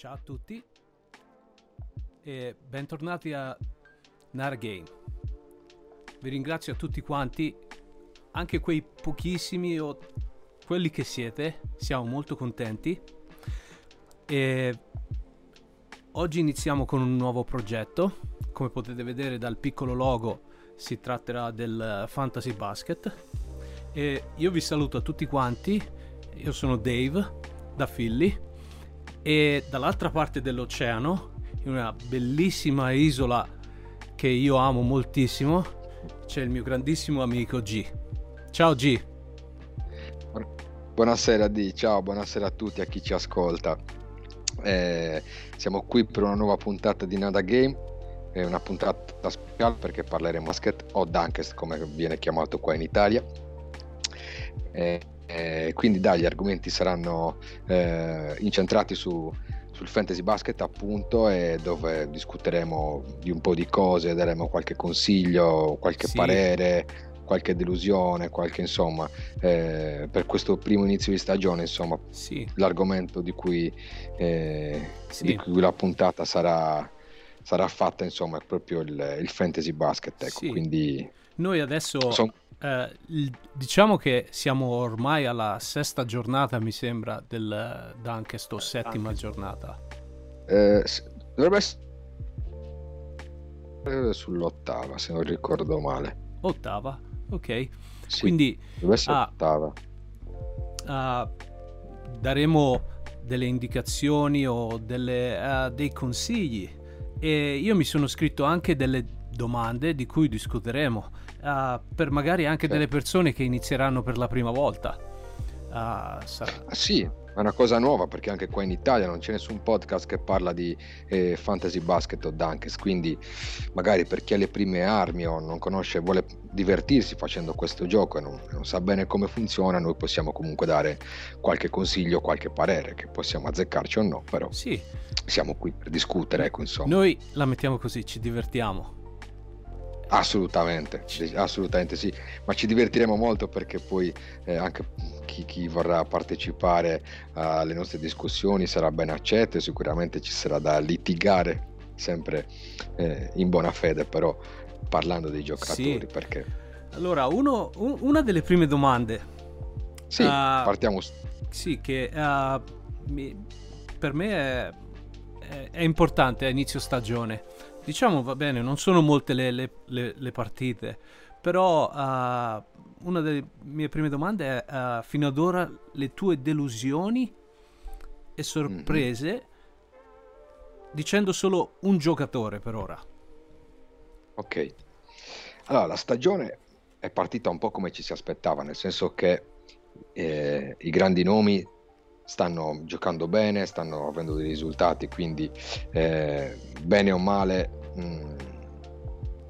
Ciao a tutti e bentornati a Nara Game. Vi ringrazio a tutti quanti, anche quei pochissimi o quelli che siete, siamo molto contenti. E oggi iniziamo con un nuovo progetto. Come potete vedere dal piccolo logo, si tratterà del Fantasy Basket. E io vi saluto a tutti quanti. Io sono Dave da Philly e dall'altra parte dell'oceano, in una bellissima isola che io amo moltissimo, c'è il mio grandissimo amico G. Ciao G. Buonasera D, ciao, buonasera a tutti, a chi ci ascolta. Eh, siamo qui per una nuova puntata di Nada Game, è una puntata speciale perché parleremo basket o Dunkest come viene chiamato qua in Italia. Eh, eh, quindi dai, gli argomenti saranno eh, incentrati su, sul fantasy basket appunto e dove discuteremo di un po' di cose, daremo qualche consiglio, qualche sì. parere, qualche delusione, qualche insomma eh, per questo primo inizio di stagione insomma sì. l'argomento di cui, eh, sì. di cui la puntata sarà, sarà fatta insomma è proprio il, il fantasy basket ecco quindi noi adesso son eh, diciamo che siamo ormai alla sesta giornata, mi sembra, del Dunkest o settima Dunkest. giornata. Eh, dovrebbe essere sull'ottava, se non ricordo male. Ottava, ok. Sì, Quindi dovrebbe essere ah, ottava. Ah, daremo delle indicazioni o delle, uh, dei consigli. E io mi sono scritto anche delle domande di cui discuteremo uh, per magari anche certo. delle persone che inizieranno per la prima volta. Uh, sarà... ah, sì, è una cosa nuova perché anche qua in Italia non c'è nessun podcast che parla di eh, fantasy basket o dunkers, quindi magari per chi ha le prime armi o non conosce, vuole divertirsi facendo questo gioco e non, non, sa bene come funziona, noi possiamo comunque dare qualche consiglio, qualche parere che possiamo azzeccarci o no, però sì. siamo qui per discutere, ecco insomma. Noi la mettiamo così, ci divertiamo. Assolutamente, assolutamente sì, ma ci divertiremo molto perché poi eh, anche chi, chi, vorrà partecipare alle nostre discussioni sarà ben accetto e sicuramente ci sarà da litigare sempre eh, in buona fede, però parlando dei giocatori sì. perché... Allora, uno, un, una delle prime domande. Sì, uh, partiamo. Sì, che uh, mi, per me è, è, è importante a inizio stagione diciamo va bene, non sono molte le, le, le, le partite, però uh, una delle mie prime domande è uh, fino ad ora le tue delusioni e sorprese mm-hmm. dicendo solo un giocatore per ora. Ok, allora la stagione è partita un po' come ci si aspettava, nel senso che eh, i grandi nomi stanno giocando bene, stanno avendo dei risultati, quindi eh, bene o male mh, mm,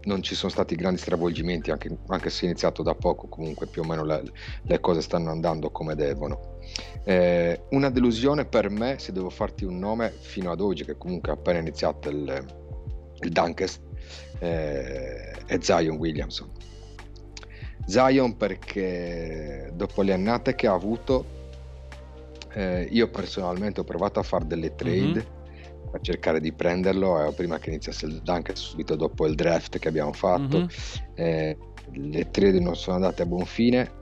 non ci sono stati grandi stravolgimenti, anche, anche, se è iniziato da poco, comunque più o meno le, le cose stanno andando come devono. Eh, una delusione per me, se devo farti un nome, fino ad oggi, che comunque è appena iniziato il, il Dunkest, eh, è Zion Williamson. Zion perché dopo le annate che ha avuto, eh, io personalmente ho provato a fare delle trade. Mm-hmm per cercare di prenderlo eh, prima che iniziasse il dunk, subito dopo il draft che abbiamo fatto. Mm-hmm. Eh, le trade non sono andate a buon fine.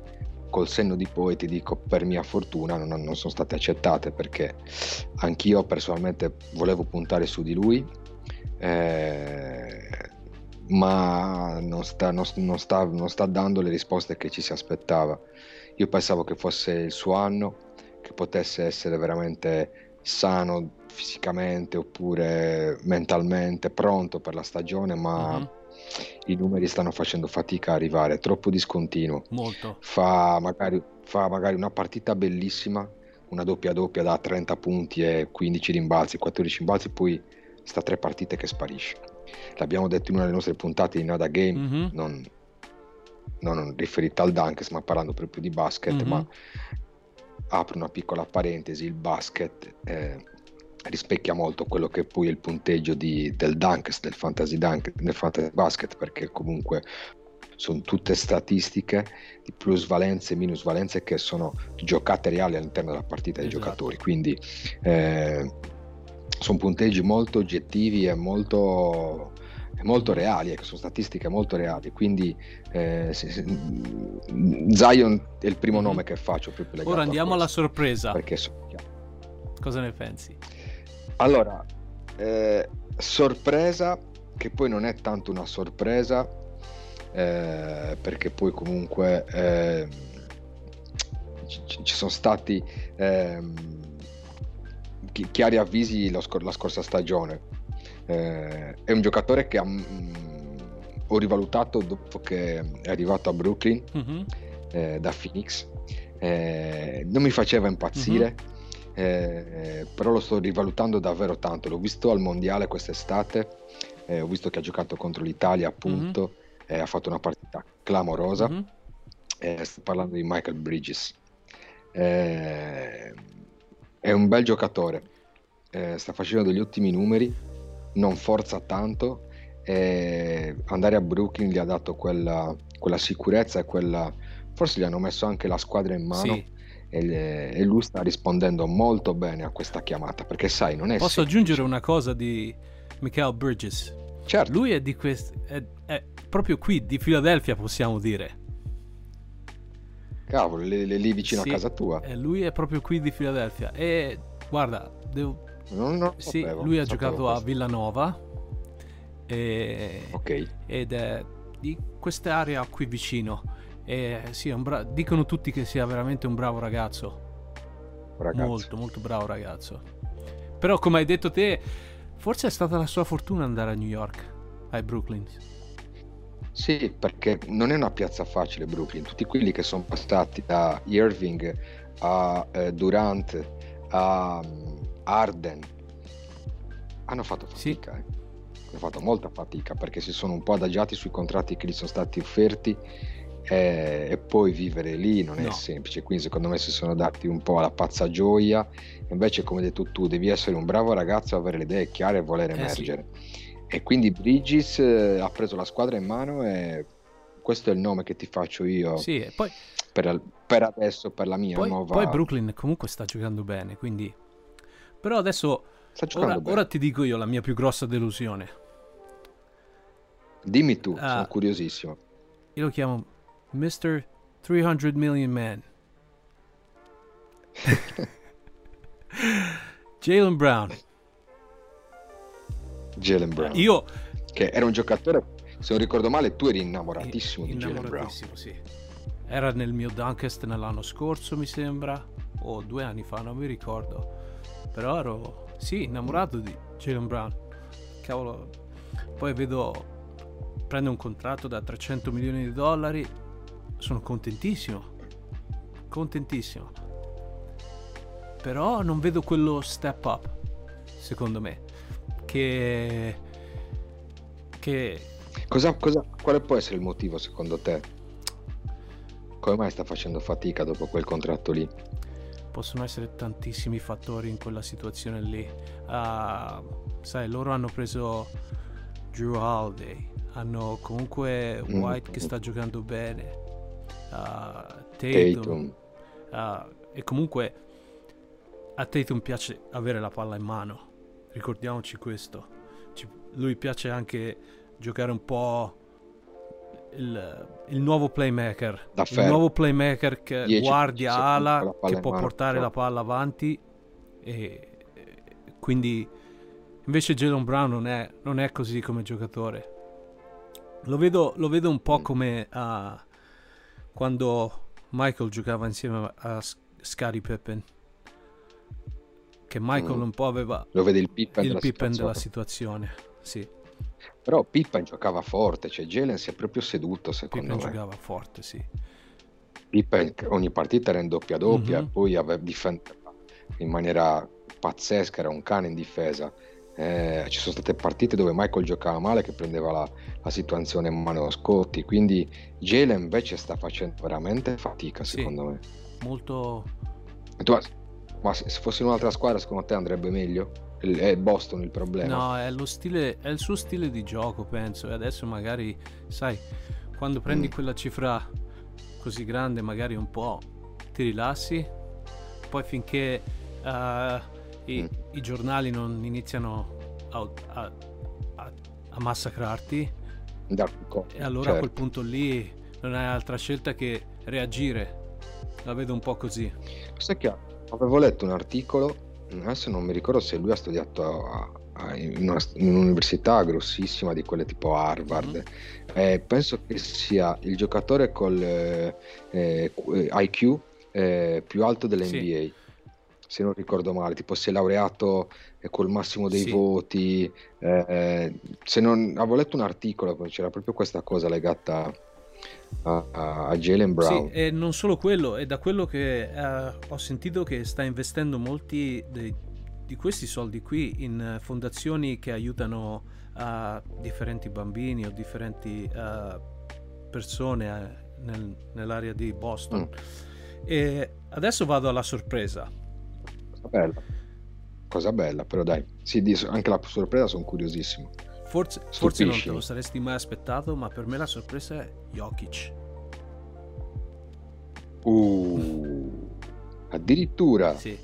Col senno di poi ti dico, per mia fortuna non, non sono state accettate perché anch'io personalmente volevo puntare su di lui, eh, ma non sta, non, non, sta, non sta dando le risposte che ci si aspettava. Io pensavo che fosse il suo anno, che potesse essere veramente sano fisicamente oppure mentalmente pronto per la stagione, ma mm-hmm. i numeri stanno facendo fatica a arrivare, è troppo discontinuo. Molto. Fa magari, fa magari una partita bellissima, una doppia doppia da 30 punti e 15 rimbalzi, 14 rimbalzi, poi sta tre partite che sparisce. L'abbiamo detto in una delle nostre puntate di Nada Game, mm-hmm. non, non riferita al Dunkes, ma parlando proprio di basket, mm-hmm. ma apro una piccola parentesi, il basket eh, rispecchia molto quello che poi è il punteggio di, del Dunkest, del fantasy, dunk, del fantasy basket, perché comunque sono tutte statistiche di plusvalenze e minusvalenze che sono giocate reali all'interno della partita dei esatto. giocatori. Quindi eh, sono punteggi molto oggettivi e molto, molto reali, ecco, sono statistiche molto reali, quindi eh, se, se, Zion è il primo nome che faccio. Ora andiamo alla sorpresa. So, Cosa ne pensi? Allora, eh, sorpresa, che poi non è tanto una sorpresa, eh, perché poi comunque eh, ci, ci, sono stati ehm, chiari avvisi scor- la scorsa stagione. Eh, è un giocatore che ha, mh, mm, ho rivalutato dopo che è arrivato a Brooklyn mm-hmm. eh, da Phoenix. Eh, non mi faceva impazzire, mm-hmm. però lo sto rivalutando davvero tanto. L'ho visto al mondiale quest'estate, eh, ho visto che ha giocato contro l'Italia, appunto, mm-hmm. ha fatto una partita clamorosa. Mm-hmm. sto parlando di Michael Bridges. Eh, è un bel giocatore, eh, sta facendo degli ottimi numeri, non forza tanto. E andare a Brooklyn gli ha dato quella, quella sicurezza e quella. Forse gli hanno messo anche la squadra in mano. Sì. E, e, lui sta rispondendo molto bene a questa chiamata perché sai non è posso semplice. aggiungere una cosa di Michael Bridges certo lui è di quest... è, è proprio qui di Philadelphia possiamo dire Cavolo, lì, lì vicino sì, a casa tua. Lui è proprio qui di Filadelfia. E guarda, devo... non, non sì, lui ha giocato a Villanova. E... Ok. Ed è di quest'area qui vicino. E sì, bra... dicono tutti che sia veramente un bravo ragazzo. ragazzo. Molto, molto bravo ragazzo. Però come hai detto te, forse è stata la sua fortuna andare a New York, ai Brooklyn. Sì, perché non è una piazza facile Brooklyn, tutti quelli che sono passati da Irving a eh, Durant a um, Arden hanno fatto fatica, sì. eh. hanno fatto molta fatica perché si sono un po' adagiati sui contratti che gli sono stati offerti eh, e poi vivere lì non è no. semplice, quindi secondo me si sono dati un po' alla pazza gioia, invece come hai detto tu devi essere un bravo ragazzo, avere le idee chiare e voler emergere. Eh sì e quindi Bridges eh, ha preso la squadra in mano e questo è il nome che ti faccio io. Sì, poi... Per, per adesso, per la mia poi, nuova... Poi Brooklyn comunque sta giocando bene, quindi... Però adesso... Ora, ora, ti dico io la mia più grossa delusione. Dimmi tu, uh, sono curiosissimo. Io lo chiamo Mr. 300 Million Man. Jalen Brown. Jalen Brown. Io... Che era un giocatore, se non ricordo male, tu eri innamoratissimo di Jalen Brown. sì. Era nel mio Dunkest nell'anno scorso, mi sembra, o due anni fa, non mi ricordo. Però ero, sì, innamorato di Jalen Brown. Cavolo, poi vedo prende un contratto da 300 milioni di dollari, sono contentissimo. Contentissimo. Però non vedo quello step up, secondo me che... che... Cosa, cosa, quale può essere il motivo secondo te? Come mai sta facendo fatica dopo quel contratto lì? Possono essere tantissimi fattori in quella situazione lì. Uh, sai, loro hanno preso Drew Holiday, hanno comunque mm. White mm. che sta giocando bene, uh, Tatum, Tatum. Uh, e comunque a Tatum piace avere la palla in mano ricordiamoci questo. Ci, lui piace anche giocare un po' il, il nuovo playmaker. Il nuovo playmaker che 10, guardia ala, che può portare la palla avanti. E, e quindi invece Jalen Brown non è, non è, così come giocatore. Lo vedo, lo vedo un po' mm. come uh, quando Michael giocava insieme a Scottie Pippen che Michael mm. un po' aveva lo vede il Pippen, il della, Pippen situazione. della situazione. Sì. Però Pippen giocava forte, cioè Jalen si è proprio seduto secondo Pippen me. giocava forte, sì. Pippen ogni partita era in doppia doppia, mm-hmm. poi aveva difendeva in maniera pazzesca, era un cane in difesa. Eh, ci sono state partite dove Michael giocava male che prendeva la, la situazione in mano Scotti, quindi Jalen invece sta facendo veramente fatica secondo sì, me. Molto... Tu, ma se fosse un'altra squadra, secondo te andrebbe meglio? È Boston il problema? No, è, lo stile, è il suo stile di gioco, penso. E adesso magari, sai, quando prendi mm. quella cifra così grande, magari un po' ti rilassi. Poi finché uh, i, mm i giornali non iniziano a, a, a, a massacrarti, e allora certo. a quel punto lì non hai altra scelta che reagire. La vedo un po' così. Sai che avevo letto un articolo, adesso non mi ricordo se lui ha studiato a, a, in, una, in, un'università grossissima di quelle tipo Harvard. Mm-hmm. Eh, penso che sia il giocatore con eh, eh, IQ eh, più alto dell'NBA. Sì. Se non ricordo male, tipo si è laureato eh, col massimo dei sì. voti. Eh, se non avevo letto un articolo, c'era proprio questa cosa legata a, a, Jalen Brown. Sì, e non solo quello, è da quello che uh, ho sentito che sta investendo molti dei, di questi soldi qui in fondazioni che aiutano uh, differenti bambini o differenti uh, persone nel, nell'area di Boston. Mm. E adesso vado alla sorpresa. Cosa bella. Cosa bella, però dai. Sì, anche la sorpresa sono curiosissimo. Forse, forse, non te lo saresti mai aspettato, ma per me la sorpresa è Jokic. Uh, addirittura. Sì.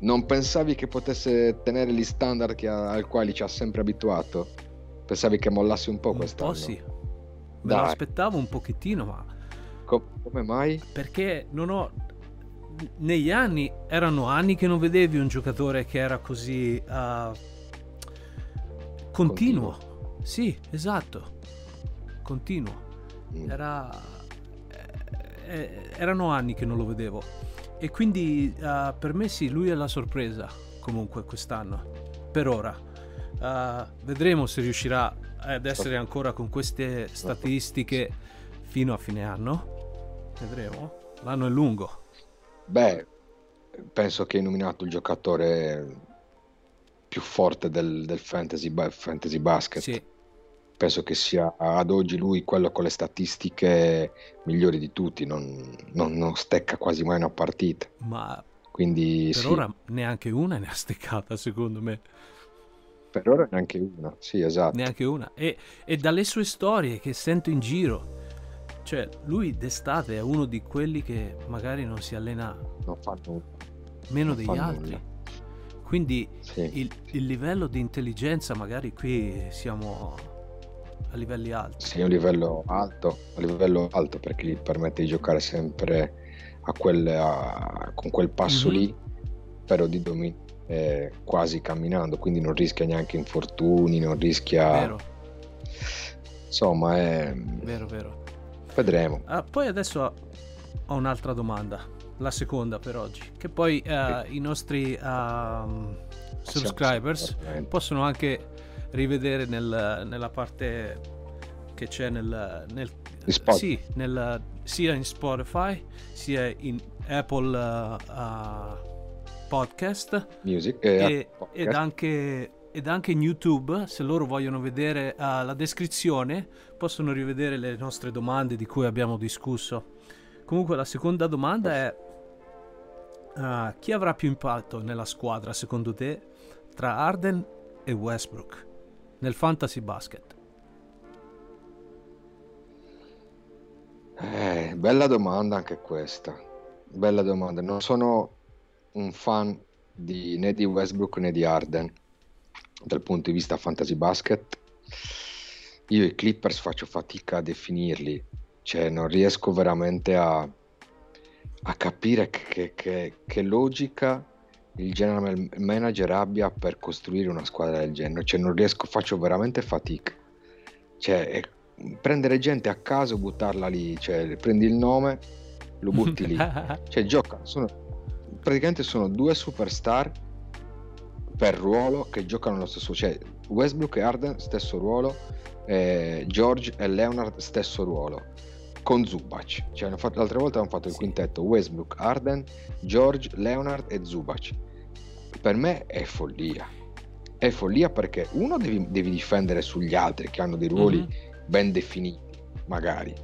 Non pensavi che potesse tenere gli standard che, al quali ci ha sempre abituato? Pensavi che mollasse un po' quest'anno? Un po' sì. Me Dai. lo aspettavo un pochettino, ma... Com- come mai? Perché non ho... Negli anni, erano anni che non vedevi un giocatore che era così... Uh Continuo. Continuo. Sì, esatto. Continuo. Mm. Era... Eh, eh, erano anni che non lo vedevo. E quindi uh, per me sì, lui è la sorpresa comunque quest'anno. Per ora. Uh, vedremo se riuscirà ad essere ancora con queste statistiche fino a fine anno. Vedremo. L'anno è lungo. Beh, penso che hai nominato il giocatore più forte del, del fantasy, fantasy, basket. Sì. Penso che sia ad oggi lui quello con le statistiche migliori di tutti, non, non, non stecca quasi mai una partita. Ma Quindi, per sì. ora neanche una ne ha steccata, secondo me. Per ora neanche una, sì, esatto. Neanche una. E, e dalle sue storie che sento in giro, cioè lui d'estate è uno di quelli che magari non si allena non fa nulla. meno non degli altri. Nulla. Quindi sì. il, il, livello di intelligenza magari qui siamo a livelli alti. Sì, a un livello alto, a livello alto perché gli permette di giocare sempre a quel, a, con quel passo mm-hmm. lì, però di dominio eh, quasi camminando, quindi non rischia neanche infortuni, non rischia... Vero. Insomma, è... Vero, vero. Vedremo. Ah, poi adesso ho un'altra domanda la seconda per oggi. Che poi uh, i nostri uh, subscribers possono anche rivedere nel, nella parte che c'è nel, nel, sì, nel, sia in Spotify sia in Apple uh, Podcast, Music, e, podcast. Ed, anche, ed anche in YouTube se loro vogliono vedere la descrizione possono rivedere le nostre domande di cui abbiamo discusso. Comunque la seconda domanda è Uh, chi avrà più impatto nella squadra secondo te tra Arden e Westbrook nel fantasy basket? Eh, bella domanda anche questa. Bella domanda. Non sono un fan di, né di Westbrook né di Arden dal punto di vista fantasy basket. Io i Clippers faccio fatica a definirli, cioè non riesco veramente a, a capire che, che, che, logica il general manager abbia per costruire una squadra del genere. Cioè, non riesco, faccio veramente fatica. Cioè, prendere gente a caso, buttarla lì, cioè, prendi il nome, lo butti lì. cioè, gioca, sono, praticamente sono due superstar per ruolo che giocano lo stesso, cioè Westbrook e Arden stesso ruolo, eh, George e Leonard stesso ruolo con Zubac. Cioè, fatto, l'altra volta hanno fatto il quintetto Westbrook, Arden, George, Leonard e Zubac. Per me è follia. È follia perché uno devi, devi difendere sugli altri che hanno dei ruoli mm-hmm. ben definiti, magari.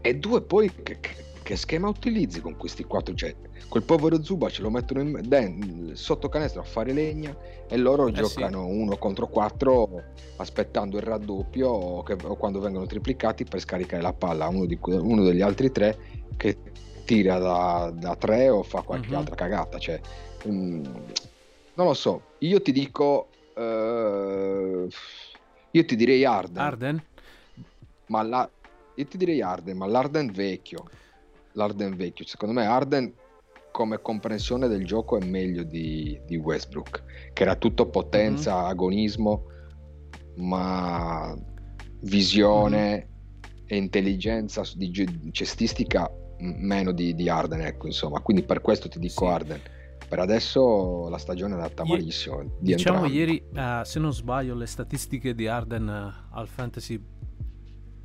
E due poi che, che, schema utilizzi con questi quattro? Cioè, quel povero Zubac lo mettono in, den, sotto canestro a fare legna e loro eh giocano sì. uno contro quattro aspettando il raddoppio o, che, o, quando vengono triplicati per scaricare la palla a uno, di, uno degli altri tre che tira da, da tre o fa qualche Mhm. altra cagata. Cioè, mm, non lo so, io ti dico, eh, io ti direi Arden, Arden? ma la- io ti direi Arden, ma l'Arden vecchio, l'Arden vecchio, secondo me Arden come comprensione del gioco è meglio di, di Westbrook, che era tutto potenza, agonismo, ma visione e intelligenza di cestistica meno di, di Arden, ecco, insomma. Quindi per questo ti dico Sì. Arden. Per adesso la stagione è andata malissimo. di Diciamo entrambi. ieri, eh, se non sbaglio, le statistiche di Arden eh, al fantasy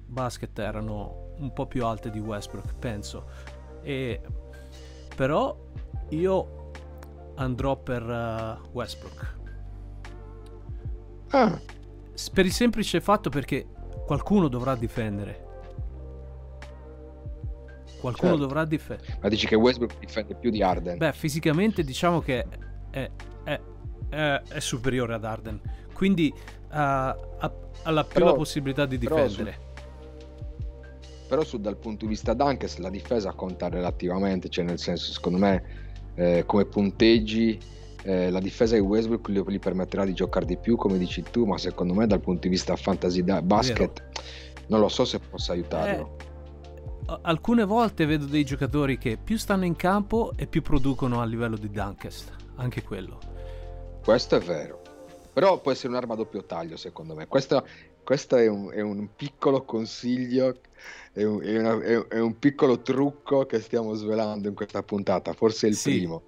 basket erano un po' più alte di Westbrook, penso. E, però io andrò per eh, Westbrook. Ah, Per il semplice fatto perché qualcuno dovrà difendere. Qualcuno Certo. dovrà difendere. ma dici che Westbrook difende più di Arden? Beh, fisicamente diciamo che è, è- è- è superiore ad Arden. Quindi ha, ha- ha la più Però- la possibilità di difendere. Però su, dal punto di vista Dunkes la difesa conta relativamente, cioè nel senso secondo me eh, come punteggi eh, la difesa di Westbrook gli, gli permetterà di giocare di più come dici tu, ma secondo me dal punto di vista fantasy da- basket non lo so se possa aiutarlo. A- Alcune volte vedo dei giocatori che più stanno in campo e più producono a livello di Dunkest. Anche quello. Questo è vero. Però può essere un'arma a doppio taglio, secondo me. Questo, questo è, un, è un piccolo consiglio, è un, è una- è- un piccolo trucco che stiamo svelando in questa puntata, forse il Sì. primo.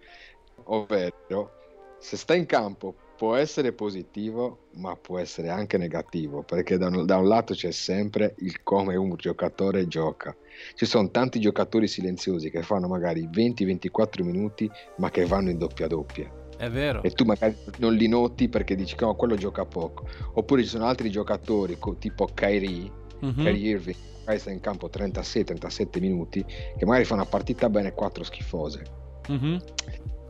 Ovvero, se sta in campo può essere positivo, ma può essere anche negativo, perché da un, da un lato c'è sempre il come un giocatore gioca. Ci sono tanti giocatori silenziosi che fanno magari 20-24 minuti, ma che vanno in doppia doppia È vero. e tu magari non li noti perché dici che no, quello gioca poco. Oppure ci sono altri giocatori tipo Kyrie, Mhm. Kyrie Irving, magari sta in campo 36-37 minuti, che magari fa una partita bene e quattro schifose. Mhm.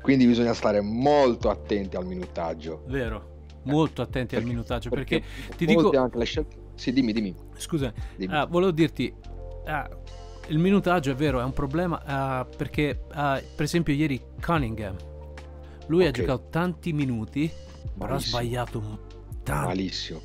Quindi bisogna stare molto attenti al minutaggio. Vero. Molto attenti al Perché- minutaggio. Perché, ti molti dico. anche le scelte... Sì, dimmi, dimmi. Scusa, dimmi. Ah, volevo dirti, ah, il minutaggio è vero, è un problema ah, perché ah, per esempio ieri Cunningham, lui ha Ok. giocato tanti minuti, però ha sbagliato tanti, Malissimo.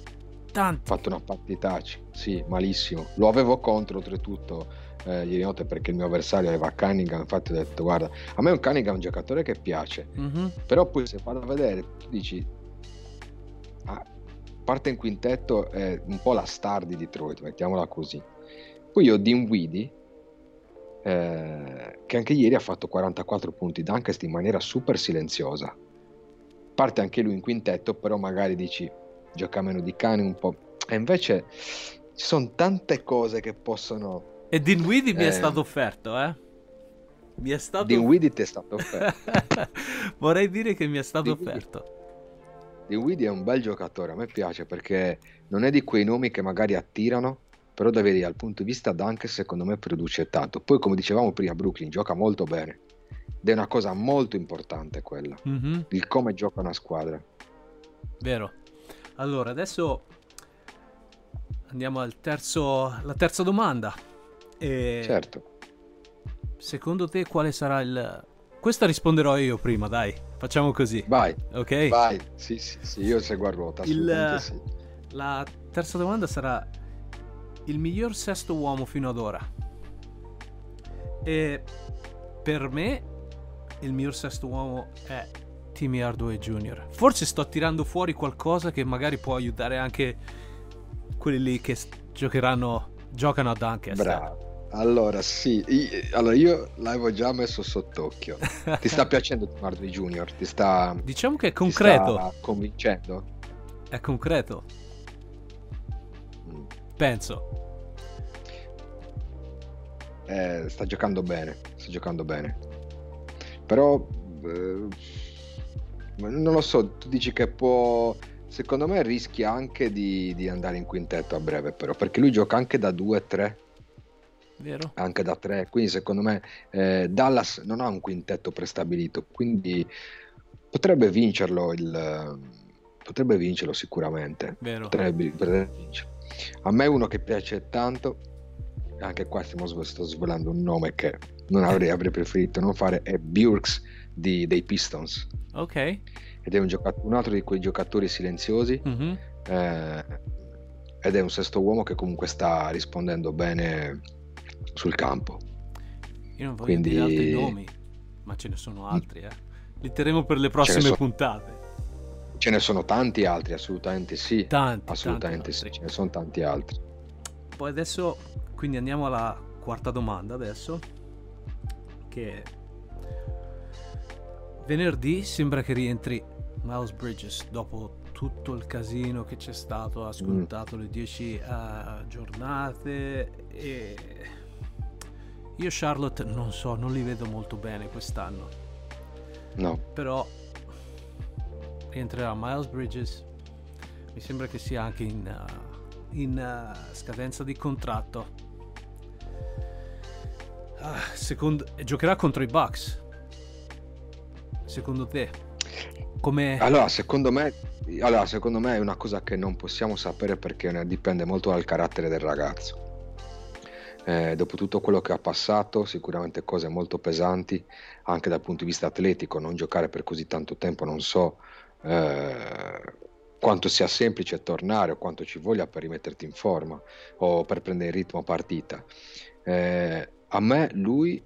tanti. Ha fatto una partitaccia. Sì, malissimo. Lo avevo contro oltretutto eh, ieri notte perché il mio avversario aveva Cunningham. Infatti ho detto, guarda, a me un Cunningham è un giocatore che piace. Mhm. Però poi se vado a vedere, tu dici, ah, parte in quintetto è un po' la star di Detroit, mettiamola così. Poi ho Dinwiddie, eh, che anche ieri ha fatto 44 punti d'Ankest in maniera super silenziosa. Parte anche lui in quintetto, però magari dici, gioca meno di cane un po'. E invece ci sono tante cose che possono... E Dinwiddie mi è Eh. stato offerto, eh? Mi è stato... Dinwiddie ti è stato offerto. Vorrei dire che mi è stato Dinwiddie. offerto. Dinwiddie è un bel giocatore, a me piace perché non è di quei nomi che magari attirano, però da vedere dal punto di vista Dunk secondo me produce tanto. Poi come dicevamo prima Brooklyn gioca molto bene ed è una cosa molto importante quella, Mhm. il come gioca una squadra. Vero. Allora, adesso andiamo al terzo, alla terza domanda. E Certo, Secondo te quale sarà il... Questa risponderò io prima, dai. Facciamo così, vai, ok? vai, sì, sì, sì, io seguo a ruota, Il- sì. La terza domanda sarà il miglior sesto uomo fino ad ora. E per me il miglior sesto uomo è Timmy Hardaway Jr. Forse sto tirando fuori qualcosa che magari può aiutare anche quelli lì che giocheranno giocano a Dunkest. Bravo. Allora, sì, allora io l'avevo già messo sott'occhio. Ti sta piacendo Tim Hardaway Junior? Ti sta, Diciamo che è ti concreto, sta convincendo? è concreto, Mm. Penso. Eh, sta giocando bene, sta giocando bene. Però eh, non lo so, tu dici che può secondo me rischia anche di, di andare in quintetto a breve però, perché lui gioca anche da 2-3, Vero? anche da 3, quindi secondo me eh, Dallas non ha un quintetto prestabilito, quindi potrebbe vincerlo il potrebbe vincerlo sicuramente. Vero. Potrebbe, potrebbe vincere. A me uno che piace tanto, anche qua stiamo sto svelando un nome che non avrei, avrei preferito non fare, è Burks di, dei Pistons. Ok. Ed è un, giocat- un altro di quei giocatori silenziosi. Mhm. eh, ed è un sesto uomo che comunque sta rispondendo bene sul campo. Io non voglio Quindi- dire altri nomi, ma ce ne sono altri, eh. Li terremo per le prossime sono- puntate. Ce ne sono tanti altri, assolutamente sì. Tanti, assolutamente tanti sì, ce ne sono tanti altri. Poi adesso, quindi andiamo alla quarta domanda adesso. Che venerdì sembra che rientri Miles Bridges dopo tutto il casino che c'è stato, ha ascoltato le 10 eh, giornate e io Charlotte non so, non li vedo molto bene quest'anno, No, però rientrerà Miles Bridges, mi sembra che sia anche in, eh, in eh, scadenza di contratto. Ah, secondo, giocherà contro i Bucks. Secondo te? Come... Allora, secondo me, allora, secondo me è una cosa che non possiamo sapere perché dipende molto dal carattere del ragazzo. Eh, dopo tutto quello che ha passato, sicuramente cose molto pesanti, anche dal punto di vista atletico, non giocare per così tanto tempo, non so eh, quanto sia semplice tornare o quanto ci voglia per rimetterti in forma o per prendere il ritmo partita. Eh, a me lui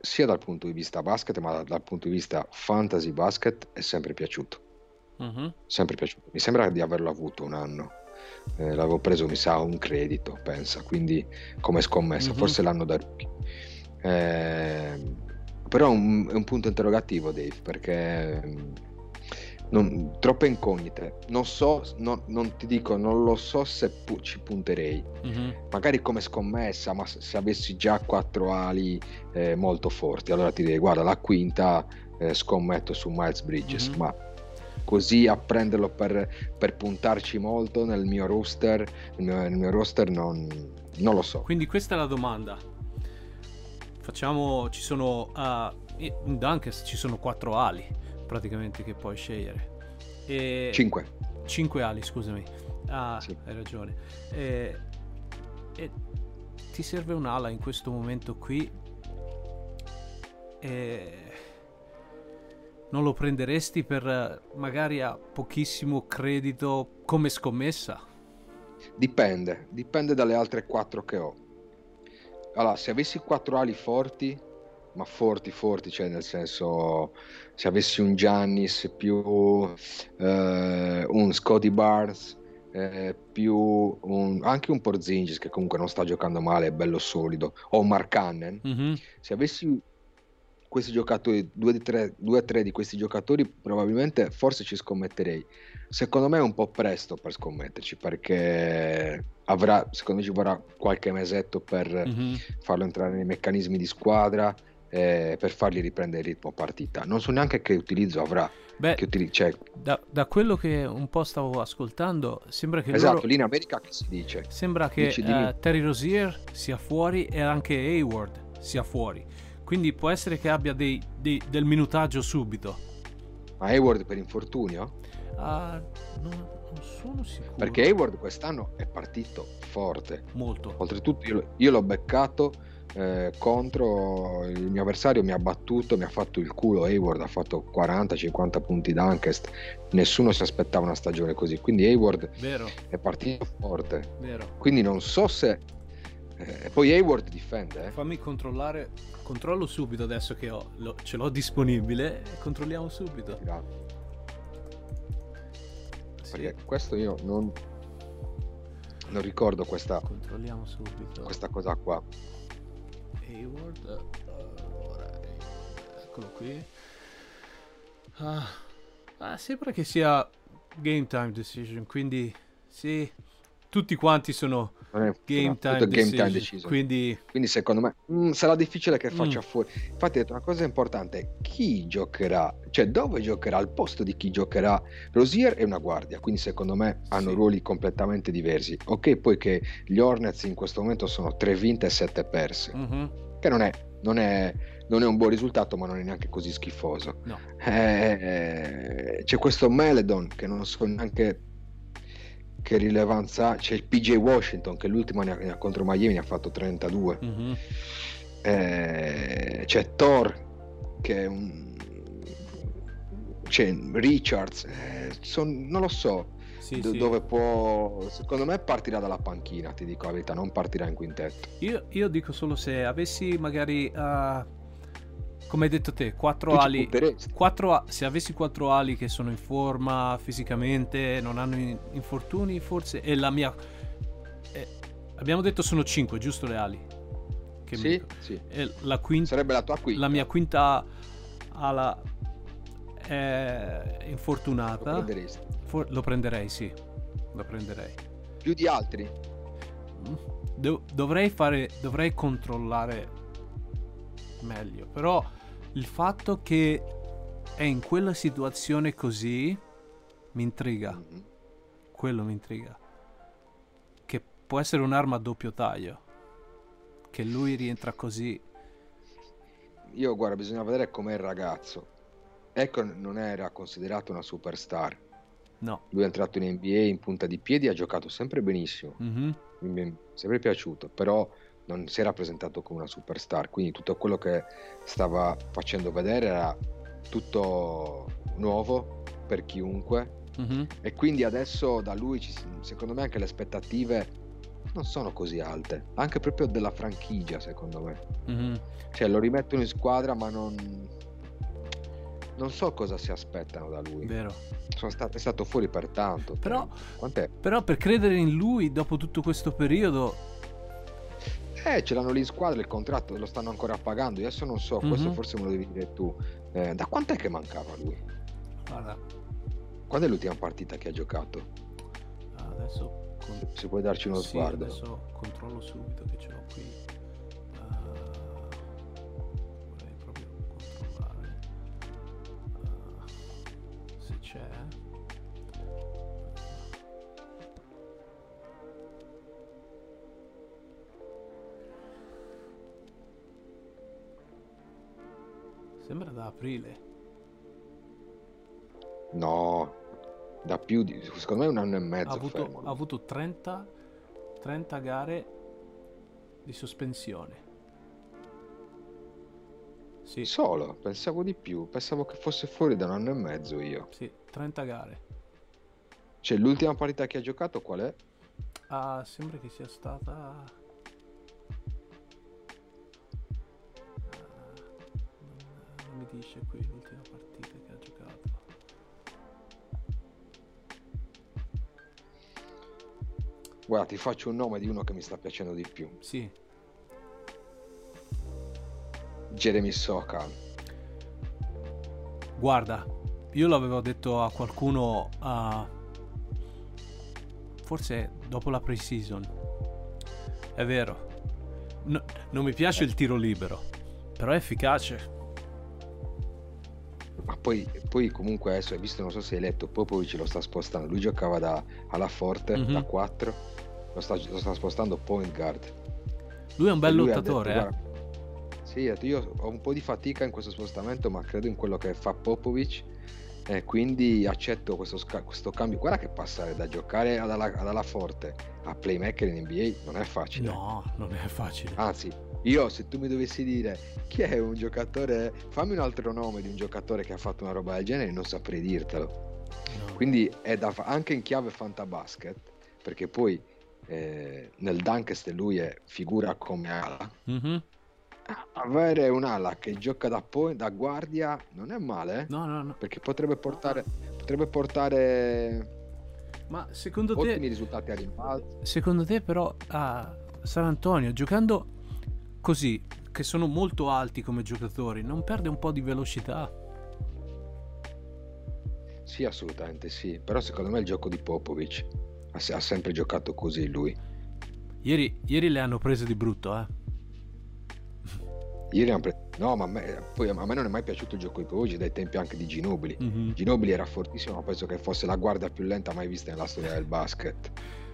sia dal punto di vista basket, ma dal, punto di vista fantasy basket è sempre piaciuto. Mhm. Sempre piaciuto. Mi sembra di averlo avuto un anno. Eh, l'avevo preso, mi sa, un credito, pensa, quindi come scommessa, Mhm. forse l'anno da rookie. Eh, però è un, è un punto interrogativo, Dave, perché mm, non- troppe incognite. Non so, no- non ti dico, non lo so se pu- ci punterei Mhm. magari come scommessa, ma se avessi già quattro ali eh, molto forti, allora ti direi guarda la quinta eh, scommetto su Miles Bridges, Mhm. ma così a prenderlo per, per puntarci molto nel mio roster, nel mio, nel mio roster non, non lo so. Quindi questa è la domanda. Facciamo, ci sono ah, in Dunkers ci sono quattro ali praticamente che puoi scegliere. E 5. 5 ali, scusami. Ah, Sì. hai ragione. E, e ti serve un'ala in questo momento qui. E non lo prenderesti per magari a pochissimo credito come scommessa? Dipende, dipende dalle altre quattro che ho. Allora, se avessi quattro ali forti, ma forti, forti, cioè nel senso, se avessi un Giannis più eh, un Scotty Barnes, eh, più un- anche un Porzingis che comunque non sta giocando male, è bello solido, o un Mark Cannon, Mhm. se avessi questi giocatori, due, di tre, due o tre di questi giocatori, probabilmente forse ci scommetterei. Secondo me è un po' presto per scommetterci perché avrà, secondo me ci vorrà qualche mesetto per Mhm. farlo entrare nei meccanismi di squadra, eh, per fargli riprendere il ritmo partita. Non so neanche che utilizzo avrà. Beh, Che utili- cioè, da, da quello che un po' stavo ascoltando, sembra che esatto, loro- lì in America che si dice? Sembra che Dici, eh, Terry Rozier sia fuori e anche Hayward sia fuori. Quindi può essere che abbia dei- dei- del minutaggio subito. Ma Hayward per infortunio? Ah, non, non sono sicuro. Perché Hayward quest'anno è partito forte. Molto. Oltretutto io, io l'ho beccato eh, contro il mio avversario, mi ha battuto, mi ha fatto il culo. Hayward ha fatto 40-50 punti d'Ankest. Nessuno si aspettava una stagione così. Quindi Hayward Vero, è partito forte. vero. Quindi non so se... eh, poi Hayward difende. eh. Fammi controllare. Controllo subito adesso che ho, lo- ce l'ho disponibile. Controlliamo subito. Sì, Perché questo io non, non ricordo questa, questa cosa qua. Hayward. Allora, eccolo qui. Ah, ah, sembra che sia game time decision, quindi sì, tutti quanti sono È game time, game decision, time decision. quindi Quindi secondo me mm, sarà difficile che faccia Mm. fuori. Infatti, detto una cosa importante: chi giocherà, cioè dove giocherà al posto di chi giocherà. Rosier è una guardia, quindi secondo me hanno Sì. ruoli completamente diversi. Ok, poi che gli Hornets in questo momento sono 3 vinte e 7 perse, Mhm, che non è, non è- non è un buon risultato, ma non è neanche così schifoso. no. Eh, c'è questo Meledon che non so neanche che rilevanza. C'è il PJ Washington che l'ultima ne ha- ne ha- contro Miami ne ha fatto 32. Mhm. eh, c'è Thor che è un c'è Richards eh, son, non lo so sì, do- sì. dove può secondo me partirà dalla panchina ti dico la verità non partirà in quintetto io, io dico solo se avessi magari uh, come hai detto te quattro ali quattro, se avessi quattro ali che sono in forma fisicamente non hanno infortuni forse e la mia eh, abbiamo detto sono cinque giusto le ali che sì, sì. la quinta, sarebbe la tua quinta la mia quinta ala è infortunata. Lo prenderesti? For- lo prenderei, sì. Lo prenderei. Più di altri? Do- dovrei fare. Dovrei controllare meglio. Però il fatto che è in quella situazione così mi intriga. Mm-hmm. Quello mi intriga. Che può essere un'arma a doppio taglio. Che lui rientra così. Io guarda, bisogna vedere com'è il ragazzo Ecco non era considerato una superstar. No. Lui è entrato in NBA in punta di piedi, ha giocato sempre benissimo. Mm-hmm. Mi è sempre piaciuto, però non si era presentato come una superstar, quindi tutto quello che stava facendo vedere era tutto nuovo per chiunque. Mm-hmm. E quindi adesso da lui, ci, secondo me, anche le aspettative non sono così alte, anche proprio della franchigia, secondo me. Mm-hmm. Cioè, lo rimettono in squadra, ma non, non so cosa si aspettano da lui. Vero. Sono stato, è stato fuori per tanto. Però, però per credere in lui dopo tutto questo periodo... Eh, ce l'hanno lì in squadra, il contratto lo stanno ancora pagando. Io adesso non so, mm-hmm. questo forse me lo devi dire tu. Eh, da quant'è che mancava lui? Guarda. Quando è l'ultima partita che ha giocato? Adesso... Con... Se puoi darci uno sì, sguardo. Adesso controllo subito che ce l'ho qui. Sembra da aprile. No, da più di... secondo me un anno e mezzo. Ha avuto, ha avuto 30, 30 gare di sospensione. Sì. Solo, pensavo di più, pensavo che fosse fuori da un anno e mezzo io. Sì, 30 gare. Cioè, l'ultima partita che ha giocato qual è? Ah, sembra che sia stata Guarda, ti faccio un nome di uno che mi sta piacendo di più. Sì. Jeremy Sokal. Guarda, io l'avevo detto a qualcuno uh, forse dopo la pre-season. È vero. No, non mi piace il tiro libero, però è efficace ma poi, poi, comunque adesso hai visto, non so se hai letto, Popovic lo sta spostando, lui giocava da, alla Forte, mm-hmm. da 4, lo sta, lo sta, spostando point guard. Lui è un bel lottatore, detto, eh? Sì, io ho un po' di fatica in questo spostamento, ma credo in quello che fa Popovic e quindi accetto questo, questo cambio. Guarda che passare da giocare ad alla, ad alla forte a playmaker in NBA non è facile. No, non è facile. Anzi, io se tu mi dovessi dire chi è un giocatore, fammi un altro nome di un giocatore che ha fatto una roba del genere, non saprei dirtelo. No. Quindi è da anche in chiave fantabasket, perché poi eh, nel Dunkest lui è figura come ala. Mm-hmm. Avere un'ala che gioca da, point, da guardia non è male, eh? no, no, no. perché potrebbe portare, potrebbe portare ma secondo ottimi te, risultati a rimbalzo. Secondo te, però, a San Antonio giocando così, che sono molto alti come giocatori, non perde un po' di velocità? Sì, assolutamente sì, però secondo me il gioco di Popovic ha, sempre giocato così lui. Ieri, ieri le hanno prese di brutto, eh? Ieri hanno preso... No, ma a me, poi a me non è mai piaciuto il gioco di Popovic dai tempi anche di Ginobili. Mm-hmm. Ginobili era fortissimo, ma penso che fosse la guardia più lenta mai vista nella storia del basket.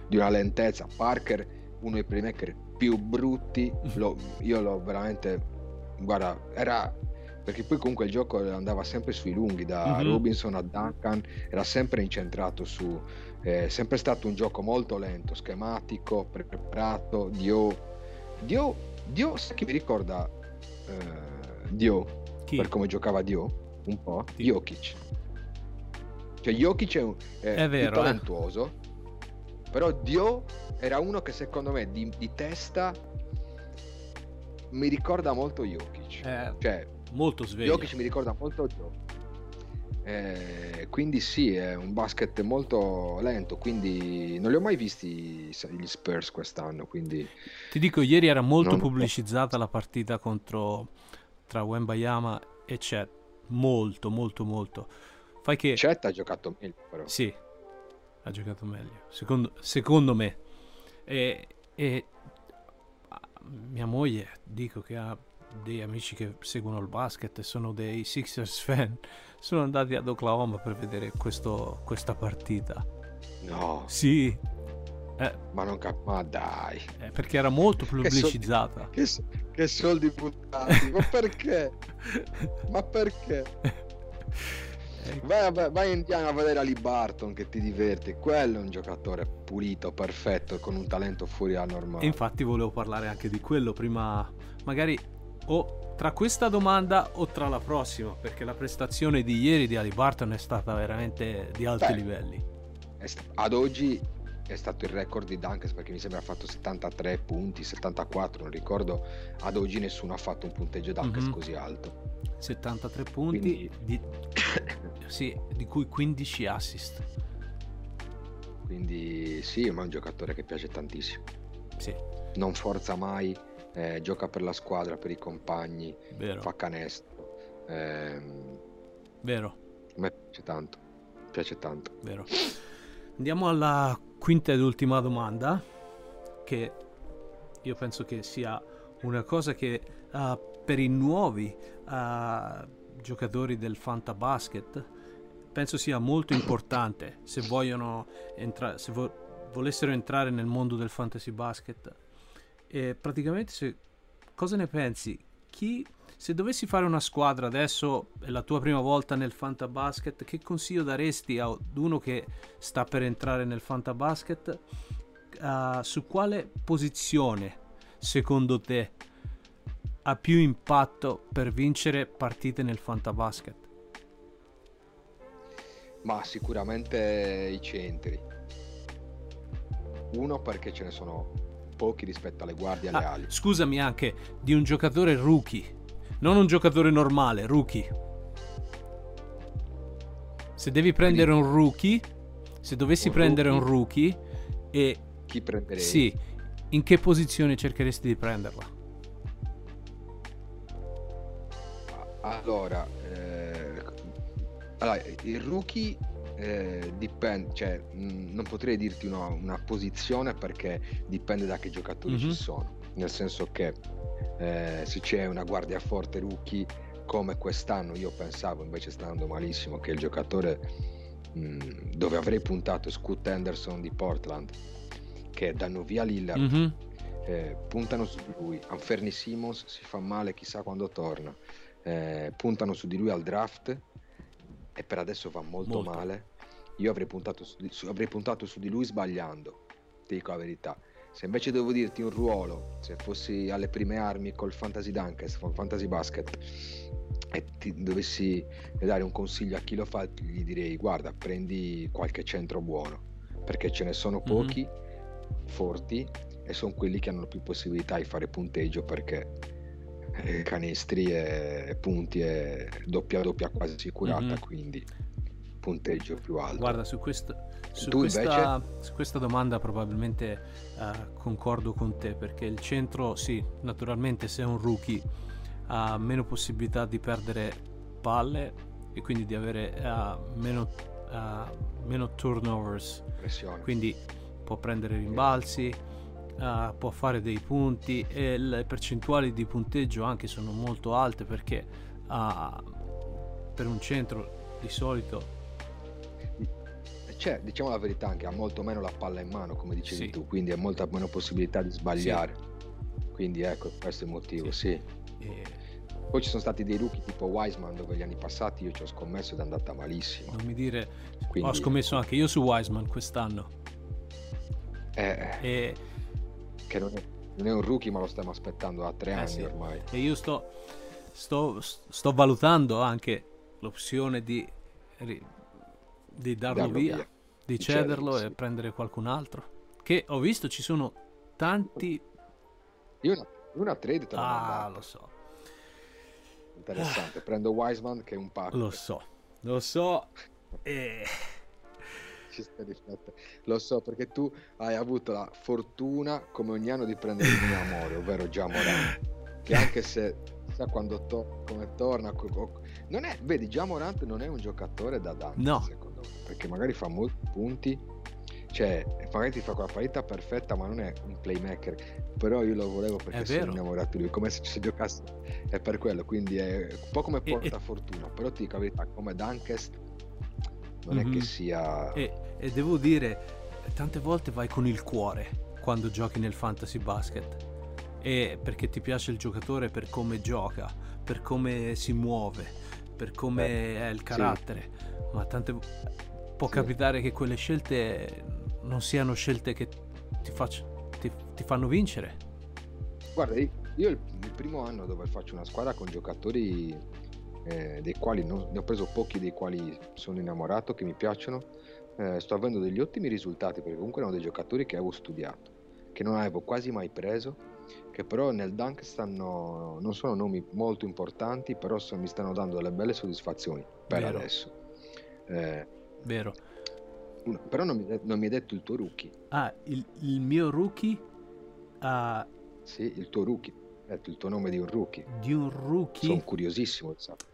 Di una lentezza. Parker, uno dei playmaker più brutti. Lo, io l'ho veramente. Guarda, era. Perché poi comunque il gioco andava sempre sui lunghi, da mm-hmm. Robinson a Duncan, era sempre incentrato su. È eh, sempre stato un gioco molto lento, schematico, preparato. Dio. Dio, Dio, sai che mi ricorda eh, Dio, Chi? per come giocava Dio, un po', Sì. Jokic. Cioè Jokic è, un- è È vero, eh. talentuoso, però Dio era uno che secondo me di, di testa mi ricorda molto Jokic. Eh, Cioè, molto sveglio. Jokic mi ricorda molto Dio. Eh, quindi sì, è un basket molto lento, quindi non li ho mai visti gli Spurs quest'anno, quindi Ti dico, ieri era molto Non- pubblicizzata la partita contro tra Wembayama e Chet. Molto, molto, molto. Fai che... Chet ha giocato meglio però. Sì, ha giocato meglio. Secondo, secondo me. E, e mia moglie, dico che ha dei amici che seguono il basket e sono dei Sixers fan. Sono andati ad Oklahoma per vedere questo- questa partita. No, Sì, ma non cap- ma dai. eh, perché era molto soldi- pubblicizzata. Che, s- che soldi buttati, ma perché? Ma perché? Eh, Vai, vai, vai in a vedere Ali Barton che ti diverti. Quello è un giocatore pulito, perfetto, con un talento fuori al normale. E infatti volevo parlare anche di quello prima, magari o tra questa domanda o tra la prossima, perché la prestazione di ieri di Ali Barton è stata veramente di alti Beh. livelli. È sta- ad oggi è stato il record di Dunkers perché mi sembra ha fatto 73 punti, 74, non ricordo. Ad oggi nessuno ha fatto un punteggio Dunkers Mhm. così alto. 73 punti, Quindi- di, sì, di cui 15 assist. Quindi sì, ma è un giocatore che piace tantissimo. Sì, Non forza mai, eh, gioca per la squadra, per i compagni, vero, fa canestro. Ehm, vero, a me piace tanto, piace tanto. vero. Andiamo alla quinta ed ultima domanda, che io penso che sia una cosa che ah, per i nuovi ah, giocatori del Fantabasket penso sia molto importante se vogliono entrare, se vo- volessero entrare nel mondo del fantasy basket. E praticamente se, cosa ne pensi? Chi, se dovessi fare una squadra adesso, è la tua prima volta nel Fantabasket, che consiglio daresti ad uno che sta per entrare nel Fantabasket? Uh, su quale posizione, secondo te, ha più impatto per vincere partite nel Fantabasket? Ma sicuramente i centri. Uno perché ce ne sono pochi rispetto alle guardie e alle Ah, ali. scusami anche di un giocatore rookie, non un giocatore normale, rookie. Se devi prendere un rookie, se dovessi Un prendere un rookie? rookie, e Chi prenderei? sì, in che posizione cercheresti di prenderla? Allora, eh, allora, il rookie eh, dipende, cioè mh, non potrei dirti una, una posizione perché dipende da che giocatori Mhm. ci sono. Nel senso che eh, se c'è una guardia forte rookie come quest'anno, io pensavo invece sta andando malissimo che il giocatore mh, dove avrei puntato è Scoot Henderson di Portland, che danno via Lillard, Mhm. eh, puntano su di lui. Anferni Simons si fa male, chissà quando torna. Eh, puntano su di lui al draft e per adesso va molto, Molto. male. Io avrei puntato su, di, su- avrei puntato su di lui sbagliando, ti dico la verità. Se invece devo dirti un ruolo, se fossi alle prime armi col Fantasy Dunkers, col Fantasy Basket, e ti dovessi dare un consiglio a chi lo fa, gli direi guarda, prendi qualche centro buono, perché ce ne sono pochi forti e sono quelli che hanno più possibilità di fare punteggio perché eh, canestri e punti e doppia doppia quasi assicurata, Mhm. quindi punteggio più alto. Guarda, su, questa- su questa, su questa domanda probabilmente eh, concordo con te perché il centro, sì, naturalmente se è un rookie ha meno possibilità di perdere palle e quindi di avere eh, meno, eh, meno turnovers, pressione. quindi può prendere rimbalzi, può fare dei punti e le percentuali di punteggio anche sono molto alte perché per un centro di solito C'è, diciamo la verità, anche ha molto meno la palla in mano, come dicevi Sì. tu, quindi ha molta meno possibilità di sbagliare. Quindi ecco, questo è il motivo, sì. eh, Poi ci sono stati dei rookie tipo Wiseman dove gli anni passati io ci ho scommesso ed è andata malissimo. non mi dire Quindi, ho scommesso anche io su Wiseman quest'anno eh, e che non è, non è un rookie, ma lo stiamo aspettando da tre Eh, anni sì. ormai. E io sto, sto, sto valutando anche l'opzione di, di darlo, Darlo via, via. di Di cederlo, cederlo e sì. prendere qualcun altro. Che ho visto ci sono tanti... Io una, una trade te Ah, lo so, Interessante. Prendo Wiseman che è un pacco. lo so, lo so. E... Ci sta riflettendo. Lo so perché tu hai avuto la fortuna, come ogni anno, di prendere il mio amore, ovvero già Morant. Che anche se sa quando to- come torna, co- co- non è, vedi, già Morant non è un giocatore da dunk, No. Perché magari fa molti punti, cioè magari ti fa quella partita perfetta, ma non è un playmaker. Però io lo volevo perché È sono innamorato di lui, come se ci giocasse. È per quello, quindi è un po' come porta e- fortuna. Però ti dico la verità, come Dunkest non è Mhm. che sia... E, e devo dire, tante volte vai con il cuore quando giochi nel fantasy basket. E perché ti piace il giocatore per come gioca, per come si muove, per come Beh, è il sì. carattere. Ma tante può Sì. capitare che quelle scelte non siano scelte che ti, faccio- ti- ti fanno vincere. Guarda, io io il, il primo anno dove faccio una squadra con giocatori eh, dei quali non- ne ho preso pochi dei quali sono innamorato, che mi piacciono, eh, sto avendo degli ottimi risultati perché comunque erano dei giocatori che avevo studiato, che non avevo quasi mai preso, che però nel dunk stanno, non sono nomi molto importanti, però so- mi stanno dando delle belle soddisfazioni per Vero. adesso. Eh, Vero? però non mi, non mi hai detto il tuo rookie, Ah, il, il mio rookie ah, sì, il tuo rookie, il tuo nome di un rookie. di un rookie. Sono curiosissimo di sapere.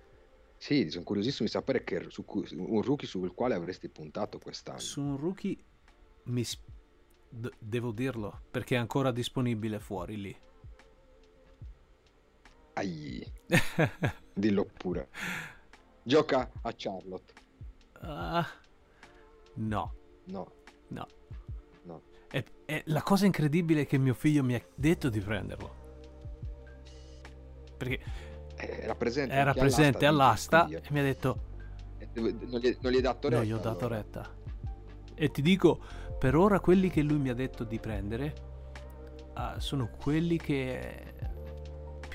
Sì, sono curiosissimo di sapere che su cui- un rookie sul quale avresti puntato quest'anno. Su un rookie mi devo dirlo perché è ancora disponibile fuori lì. Ai, dillo pure. Gioca a Charlotte. Ah, no, No, no. no. E, e la cosa incredibile è che mio figlio mi ha detto di prenderlo. Perché Eh, Era presente, era presente di all'asta Piglia. e mi ha detto E dove- Non gli, non gli hai dato retta? no, gli ho dato allora? retta. E ti dico, per ora quelli che lui mi ha detto di prendere ah, sono quelli che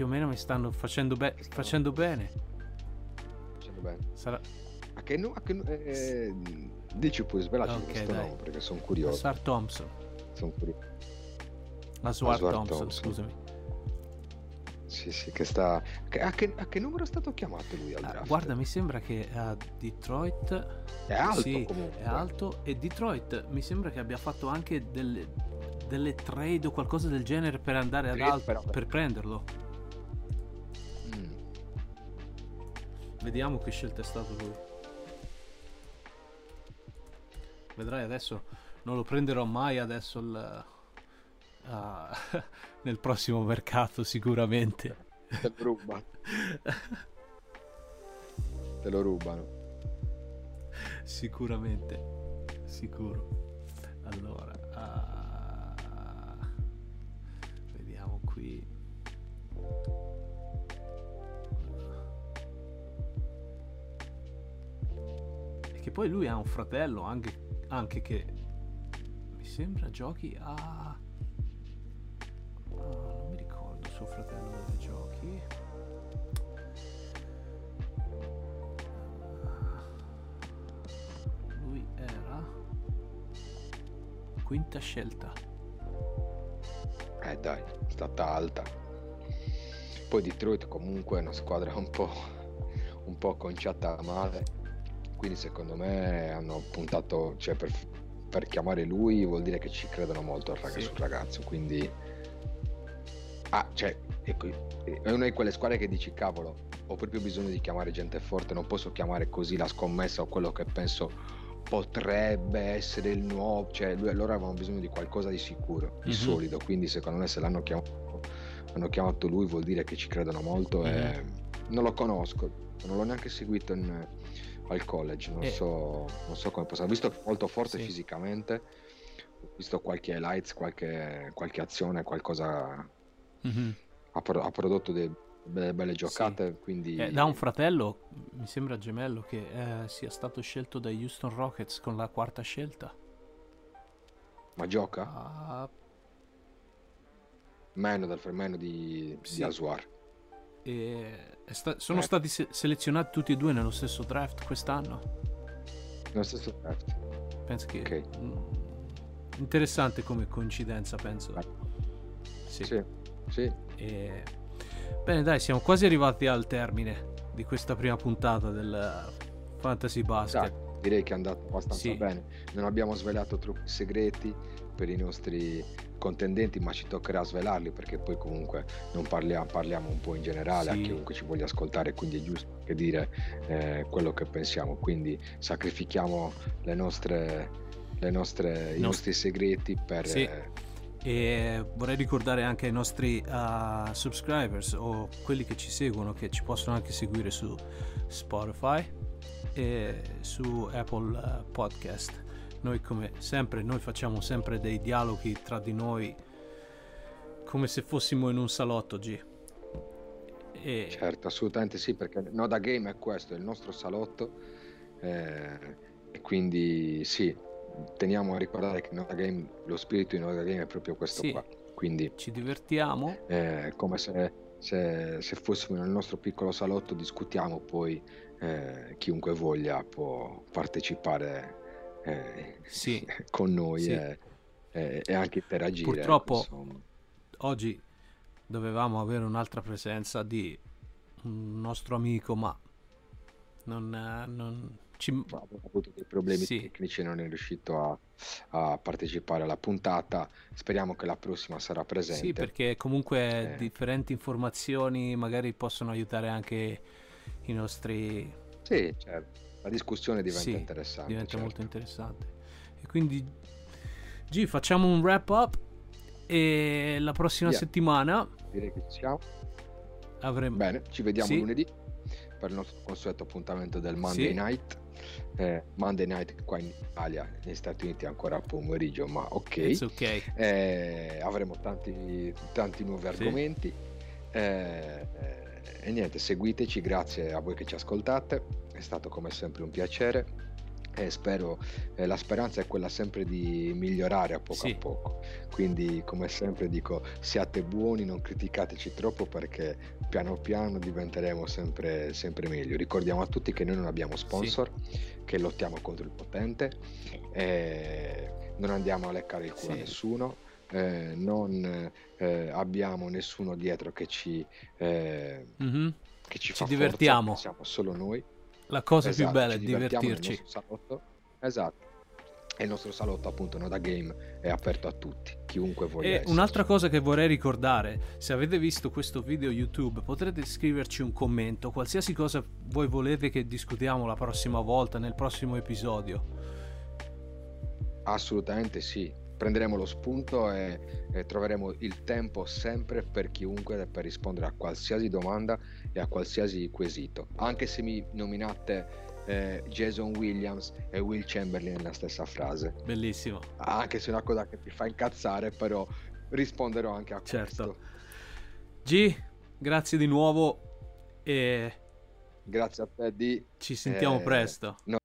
più o meno mi stanno facendo, be- facendo bene. Facendo bene. Sarà A che, no- a che no- eh, dici pure, svelaci Ok, questo dai. nome perché sono curioso. Asar Thompson. Sono curioso. Aswar Aswar Thompson, Thompson. scusami. Sì, sì, che sta... a, che, a che numero è stato chiamato lui al Ah, draft? guarda, mi sembra che a Detroit È alto sì, comunque. è alto e Detroit mi sembra che abbia fatto anche delle, delle trade o qualcosa del genere per andare ad alto per prenderlo. Vediamo che scelta è stato lui. Vedrai adesso non lo prenderò mai adesso il- ah, nel prossimo mercato sicuramente. Te lo rubano. Te lo rubano. Sicuramente, sicuro. Allora, che poi lui ha un fratello anche, anche che mi sembra giochi a... Ah, non mi ricordo suo fratello dove giochi. Lui era quinta scelta. Eh dai, è stata alta. Poi Detroit comunque è una squadra un po', un po' conciata male. Quindi secondo me hanno puntato, cioè per, per chiamare lui vuol dire che ci credono molto al rag- Sì. sul ragazzo. Quindi... Ah, cioè, ecco, è una di quelle squadre che dici, cavolo, ho proprio bisogno di chiamare gente forte, non posso chiamare così la scommessa o quello che penso potrebbe essere il nuovo, cioè lui- loro avevano bisogno di qualcosa di sicuro, di Mhm. solido, quindi secondo me se l'hanno chiamato, hanno chiamato lui vuol dire che ci credono molto e non lo conosco, non l'ho neanche seguito in- al college, non, Eh. so, non so come possa, ho visto che è molto forte Sì. fisicamente, ho visto qualche highlights, qualche, qualche azione, qualcosa, Mhm. ha, pro- ha prodotto delle belle, belle giocate, quindi... Eh, da un fratello, mi sembra gemello, che eh, sia stato scelto dai Houston Rockets con la quarta scelta. Ma gioca? Ah, meno del meno di, Sì. di Aswar. Sta- sono Eh. stati se- selezionati tutti e due nello stesso draft quest'anno. Nello stesso draft. Penso che... Ok. mm, interessante come coincidenza, penso. Ah. Sì. Sì, sì. E- Bene, dai, siamo quasi arrivati al termine di questa prima puntata del Fantasy Basket. Dai, direi che è andato abbastanza Sì. bene. Non abbiamo svelato troppi segreti per i nostri contendenti, ma ci toccherà svelarli perché poi comunque non parliamo, parliamo un po' in generale Sì. a chiunque ci voglia ascoltare, quindi è giusto anche dire eh, quello che pensiamo. Quindi sacrifichiamo le nostre, le nostre, i Nos- nostri segreti per... Sì. eh, E vorrei ricordare anche ai nostri uh, subscribers o quelli che ci seguono che ci possono anche seguire su Spotify e su Apple uh, Podcast. Noi come sempre, noi facciamo sempre dei dialoghi tra di noi come se fossimo in un salotto G. E Certo, assolutamente sì, perché Noda Game è questo, è il nostro salotto eh, e quindi sì, teniamo a ricordare che Noda Game, lo spirito di Noda Game è proprio questo Sì. qua, quindi ci divertiamo. è come se, se- se fossimo nel nostro piccolo salotto discutiamo, poi eh, chiunque voglia può partecipare eh, Sì. con noi Sì. e, e- e anche interagire. Purtroppo- insomma. Oggi dovevamo avere un'altra presenza di un nostro amico, ma non, eh, non ci... Abbiamo avuto dei problemi Sì. tecnici e non è riuscito a, a partecipare alla puntata. Speriamo che la prossima sarà presente. Sì, perché comunque Eh. differenti informazioni magari possono aiutare anche i nostri... Sì, certo. La discussione diventa Sì, interessante. diventa certo. molto interessante. E quindi, G, facciamo un wrap up e la prossima Yeah. settimana Direi che ci siamo. avremo... Bene, ci vediamo Sì. lunedì per il nostro consueto appuntamento del Monday Sì. Night. Eh, Monday Night qua in Italia, negli Stati Uniti ancora a pomeriggio, ma ok. It's ok. Eh, avremo tanti, tanti nuovi argomenti. Eh, eh, e niente, seguiteci, grazie a voi che ci ascoltate, è stato come sempre un piacere. E spero, eh, la speranza è quella sempre di migliorare a poco Sì. a poco. Quindi, come sempre, dico: siate buoni, non criticateci troppo perché piano piano diventeremo sempre, sempre meglio. Ricordiamo a tutti che noi non abbiamo sponsor, che lottiamo contro il potente, non andiamo a leccare il culo a Sì. nessuno, eh, non eh, abbiamo nessuno dietro che ci, eh, Mhm. che ci, Ci fa forza, divertiamo. siamo solo noi. La cosa Esatto, più bella è divertirci. Esatto. E il nostro salotto, appunto, Noda Game è aperto a tutti, chiunque voglia. E un'altra cosa che vorrei ricordare, se avete visto questo video YouTube potrete scriverci un commento, qualsiasi cosa voi volete che discutiamo la prossima volta, nel prossimo episodio. Assolutamente sì. Prenderemo lo spunto e, e troveremo il tempo sempre per chiunque per rispondere a qualsiasi domanda e a qualsiasi quesito. Anche se mi nominate eh, Jason Williams e Will Chamberlain nella stessa frase. Bellissimo. Anche se è una cosa che mi fa incazzare, però risponderò anche a Certo. questo. G, grazie di nuovo e Grazie a te di ci sentiamo Eh, presto. no,